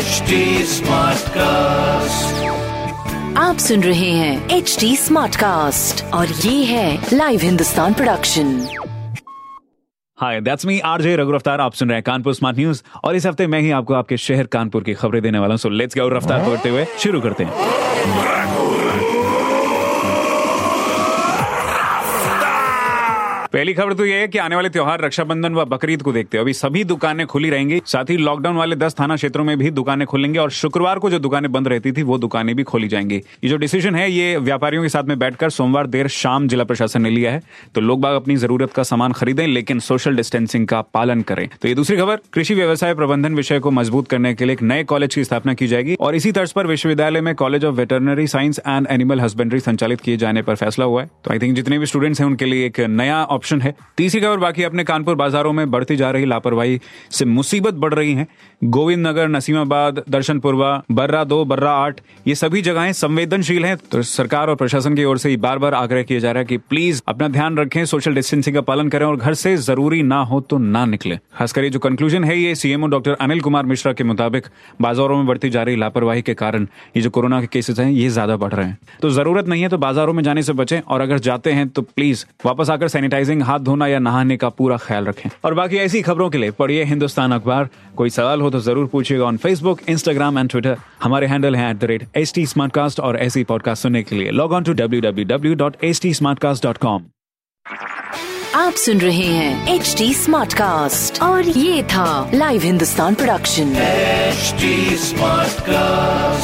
HD Smartcast. आप सुन रहे हैं एच डी स्मार्ट कास्ट और ये है Live Hindustan production hi that's me RJ Raghu Raftaar आप सुन रहे हैं कानपुर स्मार्ट न्यूज़ और इस हफ़्ते मैं ही आपको आपके शहर कानपुर की खबरें देने वाला हूँ। सो लेट्स गो रफ्तार पकड़ते हुए शुरू करते हैं। पहली खबर तो ये है कि आने वाले त्योहार रक्षाबंधन व बकरीद को देखते हुए अभी सभी दुकानें खुली रहेंगी। साथ ही लॉकडाउन वाले दस थाना क्षेत्रों में भी दुकानें खुलेंगे और शुक्रवार को जो दुकानें बंद रहती थी, वो दुकानें भी खोली जाएँगी। ये जो डिसीज़न है, ये व्यापारियों के साथ में बैठकर सोमवार देर शाम जिला प्रशासन ने लिया है। तो लोग बाग अपनी ज़रूरत का सामान खरीदें, लेकिन सोशल डिस्टेंसिंग का पालन करें। तो ये दूसरी खबर, कृषि व्यवसाय प्रबंधन विषय को मज़बूत करने के लिए एक नए कॉलेज की स्थापना की जाएगी और इसी तर्ज पर विश्वविद्यालय में college of veterinary science and animal husbandry संचालित किए जाने पर फैसला हुआ है। तो आई थिंक जितने भी स्टूडेंट्स हैं, उनके लिए एक नया ऑप्शन है। तीसरी खबर, बाकी अपने कानपुर बाजारों में बढ़ती जा रही लापरवाही से मुसीबत बढ़ रही है। गोविंद नगर नसीमाबाद, दर्शनपुरवा, बर्रा दो, बर्रा आठ, ये सभी जगहें संवेदनशील हैं। तो सरकार और प्रशासन की ओर से बार बार आग्रह किया जा रहा है कि प्लीज़ अपना ध्यान रखें सोशल डिस्टेंसिंग का पालन करें और घर से ज़रूरी ना हो तो ना निकले। खासकर जो कंक्लूजन है, ये सीएमओ डॉक्टर अनिल कुमार मिश्रा के मुताबिक बाजारों में बढ़ती जा रही लापरवाही के कारण ये जो कोरोना के केसेस हैं, ये ज़्यादा बढ़ रहे हैं। तो ज़रूरत नहीं है तो बाजारों में जाने से बचें और अगर जाते हैं तो प्लीज़ वापस आकर सैनिटाइजिंग हाथ धोना या नहाने का पूरा ख्याल रखें। और बाकी ऐसी खबरों के लिए पढ़िए हिंदुस्तान अखबार। कोई सवाल हो तो ज़रूर पूछिएगा on Facebook Instagram and Twitter हमारे हैंडल है at the rate H T और ऐसी पॉडकास्ट सुनने के लिए। Log on to W W W dot H T com आप सुन रहे हैं एच डी स्मार्ट कास्ट और ये था Live Hindustan production HD Smartcast.